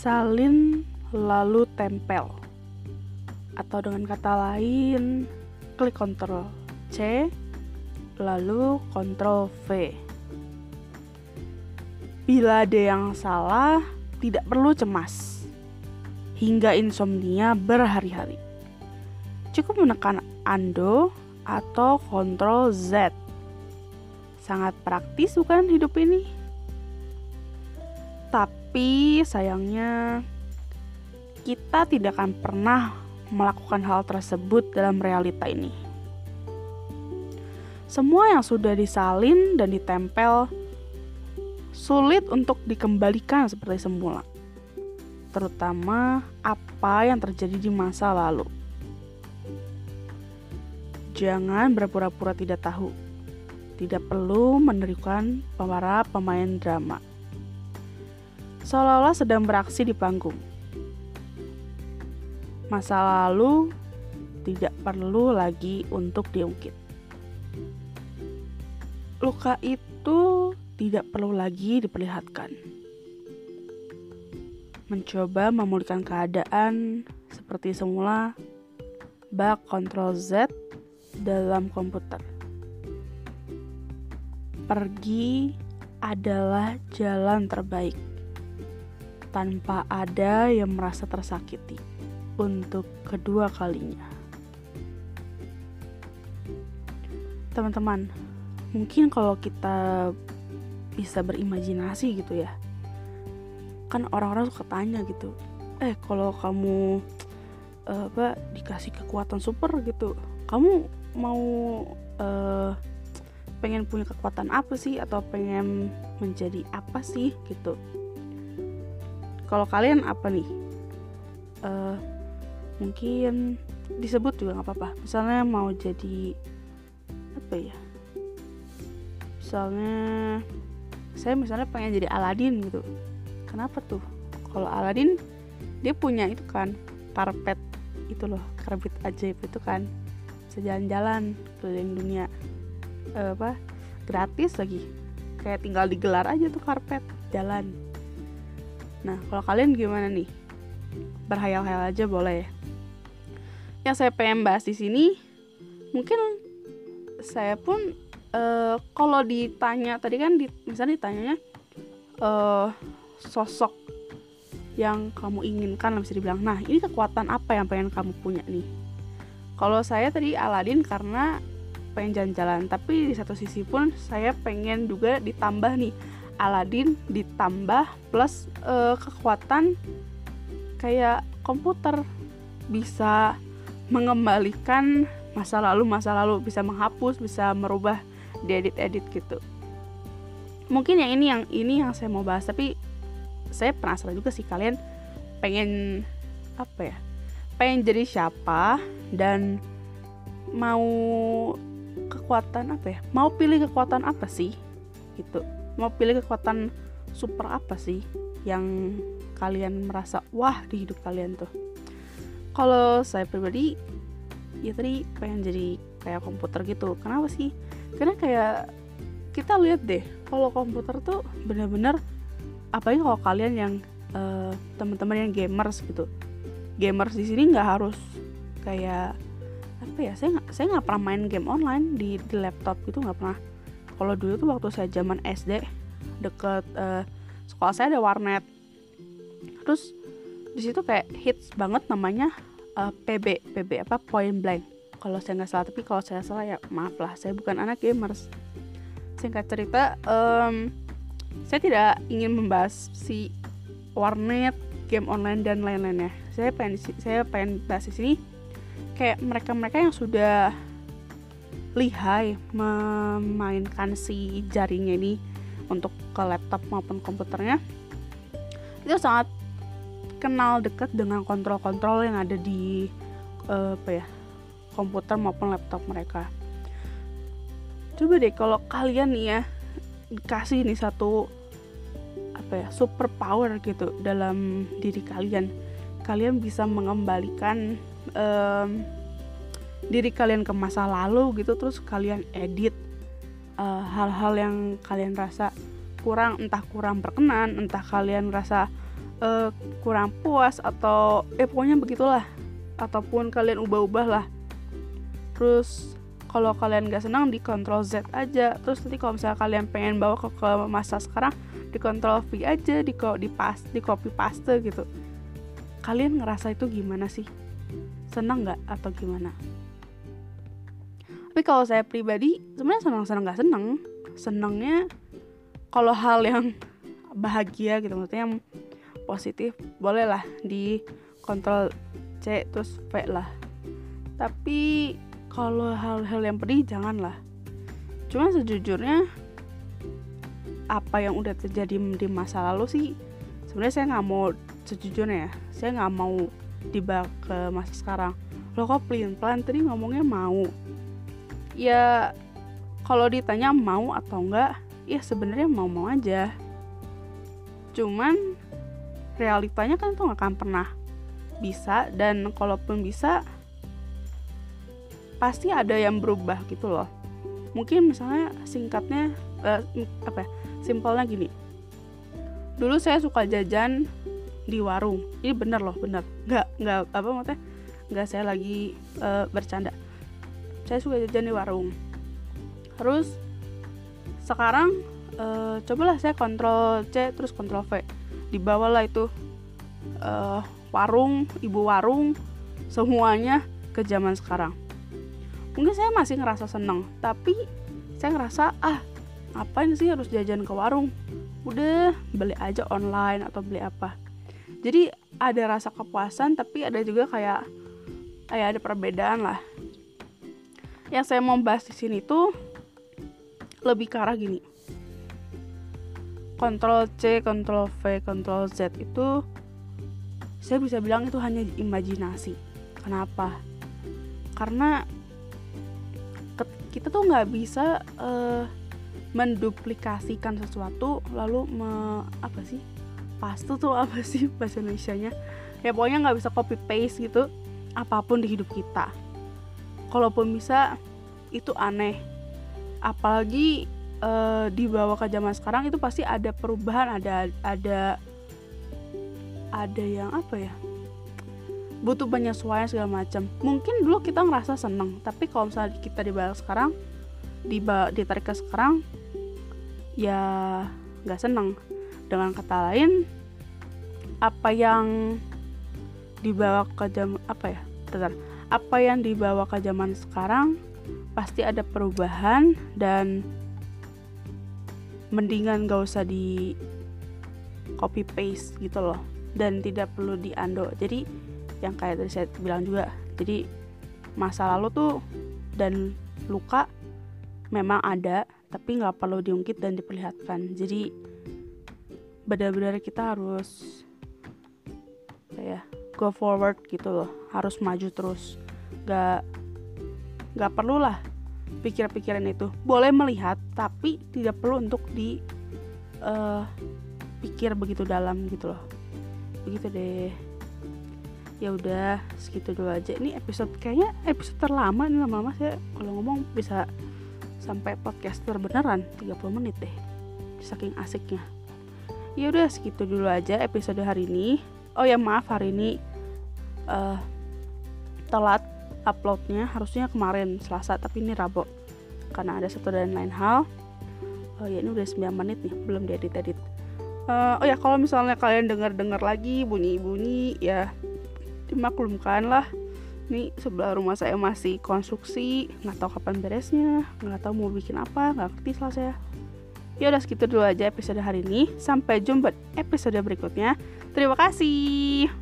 salin lalu tempel. Atau dengan kata lain, klik Ctrl C lalu Ctrl V. Bila ada yang salah, tidak perlu cemas hingga insomnia berhari-hari. Cukup menekan Ando atau Ctrl Z. Sangat praktis bukan hidup ini? Tapi sayangnya kita tidak akan pernah melakukan hal tersebut dalam realita ini. Semua yang sudah disalin dan ditempel sulit untuk dikembalikan seperti semula, terutama apa yang terjadi di masa lalu. Jangan berpura-pura tidak tahu. Tidak perlu menerikan para pemain drama. Seolah-olah sedang beraksi di panggung. Masa lalu tidak perlu lagi untuk diungkit. Luka itu tidak perlu lagi diperlihatkan. Mencoba memulihkan keadaan seperti semula, bak Ctrl Z dalam komputer. Pergi adalah jalan terbaik tanpa ada yang merasa tersakiti untuk kedua kalinya. Teman-teman, mungkin kalau kita bisa berimajinasi gitu ya, kan orang-orang suka tanya gitu, eh kalau kamu uh, apa dikasih kekuatan super gitu, kamu mau uh, pengen punya kekuatan apa sih atau pengen menjadi apa sih gitu kalau kalian apa nih? Uh, mungkin disebut juga nggak apa-apa. Misalnya mau jadi apa ya? Misalnya saya misalnya pengen jadi Aladin gitu. Kenapa tuh? Kalau Aladin dia punya itu kan karpet itu loh karpet ajaib itu kan. Bisa jalan-jalan keliling dunia uh, apa gratis lagi. Kayak tinggal digelar aja tuh karpet jalan nah kalau kalian gimana nih? Berhayal-hayal aja boleh ya. Yang saya pengen bahas di sini mungkin saya pun uh, kalau ditanya tadi kan di, misalnya ditanyanya uh, sosok yang kamu inginkan bisa dibilang. Nah ini kekuatan apa yang pengen kamu punya nih? Kalau saya tadi Aladin karena pengen jalan-jalan, tapi di satu sisi pun saya pengen juga ditambah nih Aladin ditambah plus uh, kekuatan kayak komputer. Bisa mengembalikan masa lalu masa lalu bisa menghapus bisa merubah diedit-edit gitu. Mungkin yang ini yang ini yang saya mau bahas tapi saya penasaran juga sih kalian pengen apa ya? Pengen jadi siapa dan mau kekuatan apa ya? Mau pilih kekuatan apa sih? Gitu mau pilih kekuatan super apa sih yang kalian merasa wah di hidup kalian tuh. Kalau saya pribadi ya tadi pengen jadi kayak komputer gitu. Kenapa sih? Karena kayak kita lihat deh kalau komputer tuh bener-bener apalagi kalau kalian yang uh, teman-teman yang gamers gitu. Gamers di sini nggak harus kayak apa ya saya nggak saya nggak pernah main game online di, di laptop gitu nggak pernah kalau dulu tuh waktu saya zaman SD deket uh, sekolah saya ada warnet. Terus di situ kayak hits banget namanya uh, eh, PB PB apa? Point Blank. Kalau saya nggak salah tapi kalau saya salah ya maaf lah saya bukan anak gamers. Singkat cerita um, saya tidak ingin membahas si warnet game online dan lain-lainnya. Saya pengen saya pengen bahas di sini kayak mereka-mereka yang sudah lihai memainkan si jaringnya ini untuk ke laptop maupun komputernya. Itu sangat kenal dekat dengan kontrol-kontrol yang ada di uh, apa ya komputer maupun laptop mereka. Coba deh kalau kalian nih ya dikasih nih satu apa ya super power gitu dalam diri kalian. Kalian bisa mengembalikan um, diri kalian ke masa lalu gitu terus kalian edit eh, hal-hal uh, yang kalian rasa kurang entah kurang berkenan entah kalian rasa uh, kurang puas atau eh pokoknya begitulah. Ataupun kalian ubah-ubah lah. Terus kalau kalian gak senang di Ctrl Z aja. Terus nanti kalau misalnya kalian pengen bawa ke, ke masa sekarang di Ctrl V aja di di pas di copy paste gitu. Kalian ngerasa itu gimana sih? Senang nggak atau gimana tapi kalau saya pribadi sebenarnya senang senang nggak senang. Senangnya kalau hal yang bahagia gitu maksudnya yang positif bolehlah di kontrol C terus V lah. Tapi kalau hal-hal yang pedih janganlah cuma sejujurnya apa yang udah terjadi di masa lalu sih sebenarnya saya nggak mau sejujurnya ya saya nggak mau dibawa ke masa sekarang. Lo kok pelin pelan tadi ngomongnya mau ya kalau ditanya mau atau enggak ya sebenarnya mau mau aja. Cuman realitanya kan tuh nggak akan pernah bisa dan kalaupun bisa pasti ada yang berubah gitu loh. Mungkin misalnya singkatnya uh, apa ya, simpelnya gini. Dulu saya suka jajan di warung. Ini bener loh bener. Nggak nggak apa maksudnya? Nggak saya lagi uh, bercanda saya suka jajan di warung. Terus sekarang uh, cobalah saya kontrol C terus kontrol V. Dibawalah itu uh, warung ibu warung semuanya ke zaman sekarang. Mungkin saya masih ngerasa seneng tapi saya ngerasa ah ngapain sih harus jajan ke warung? Udah beli aja online atau beli apa. Jadi ada rasa kepuasan tapi ada juga kayak kayak ada perbedaan lah yang saya mau bahas di sini tuh lebih ke arah gini Ctrl C, Ctrl V, Ctrl Z itu saya bisa bilang itu hanya imajinasi. Kenapa? Karena kita tuh nggak bisa uh, menduplikasikan sesuatu lalu me, apa sih pastu tuh apa sih bahasa Indonesia nya ya pokoknya nggak bisa copy paste gitu apa pun di hidup kita kalaupun bisa itu aneh. Apalagi uh, dibawa ke zaman sekarang itu pasti ada perubahan ada ada ada yang apa ya? Butuh penyesuaian segala macam. Mungkin dulu kita ngerasa seneng tapi kalau misalnya kita dibalik sekarang ditarik ke sekarang ya nggak seneng. Dengan kata lain apa yang dibawa ke jam apa ya? Bentar. Apa yang dibawa ke zaman sekarang pasti ada perubahan dan mendingan gak usah di copy paste gitu loh. Dan tidak perlu di ando jadi yang kayak tadi saya bilang juga jadi masa lalu tuh dan luka memang ada tapi nggak perlu diungkit dan diperlihatkan. Jadi benar-benar kita harus ya go forward gitu loh. Harus maju terus. Nggak nggak perlu lah pikiran-pikiran itu. Boleh melihat tapi tidak perlu untuk di uh, pikir begitu dalam gitu loh. Begitu deh. Ya udah segitu dulu aja. Ini episode kayaknya episode terlama nih lama-lama saya kalau ngomong bisa sampai podcaster beneran 30 menit deh. Saking asiknya. Ya udah segitu dulu aja episode hari ini. Oh ya maaf hari ini uh, telat uploadnya harusnya kemarin Selasa tapi ini Rabu. Karena ada satu dan lain hal. Oh ya ini udah 9 menit nih belum diedit-edit. Uh, oh ya kalau misalnya kalian dengar-dengar lagi bunyi-bunyi ya dimaklumkan lah. Ini sebelah rumah saya masih konstruksi nggak tahu kapan beresnya nggak tahu mau bikin apa nggak ngerti lah saya. Ya udah segitu dulu aja episode hari ini. Sampai jumpa episode berikutnya. Terima kasih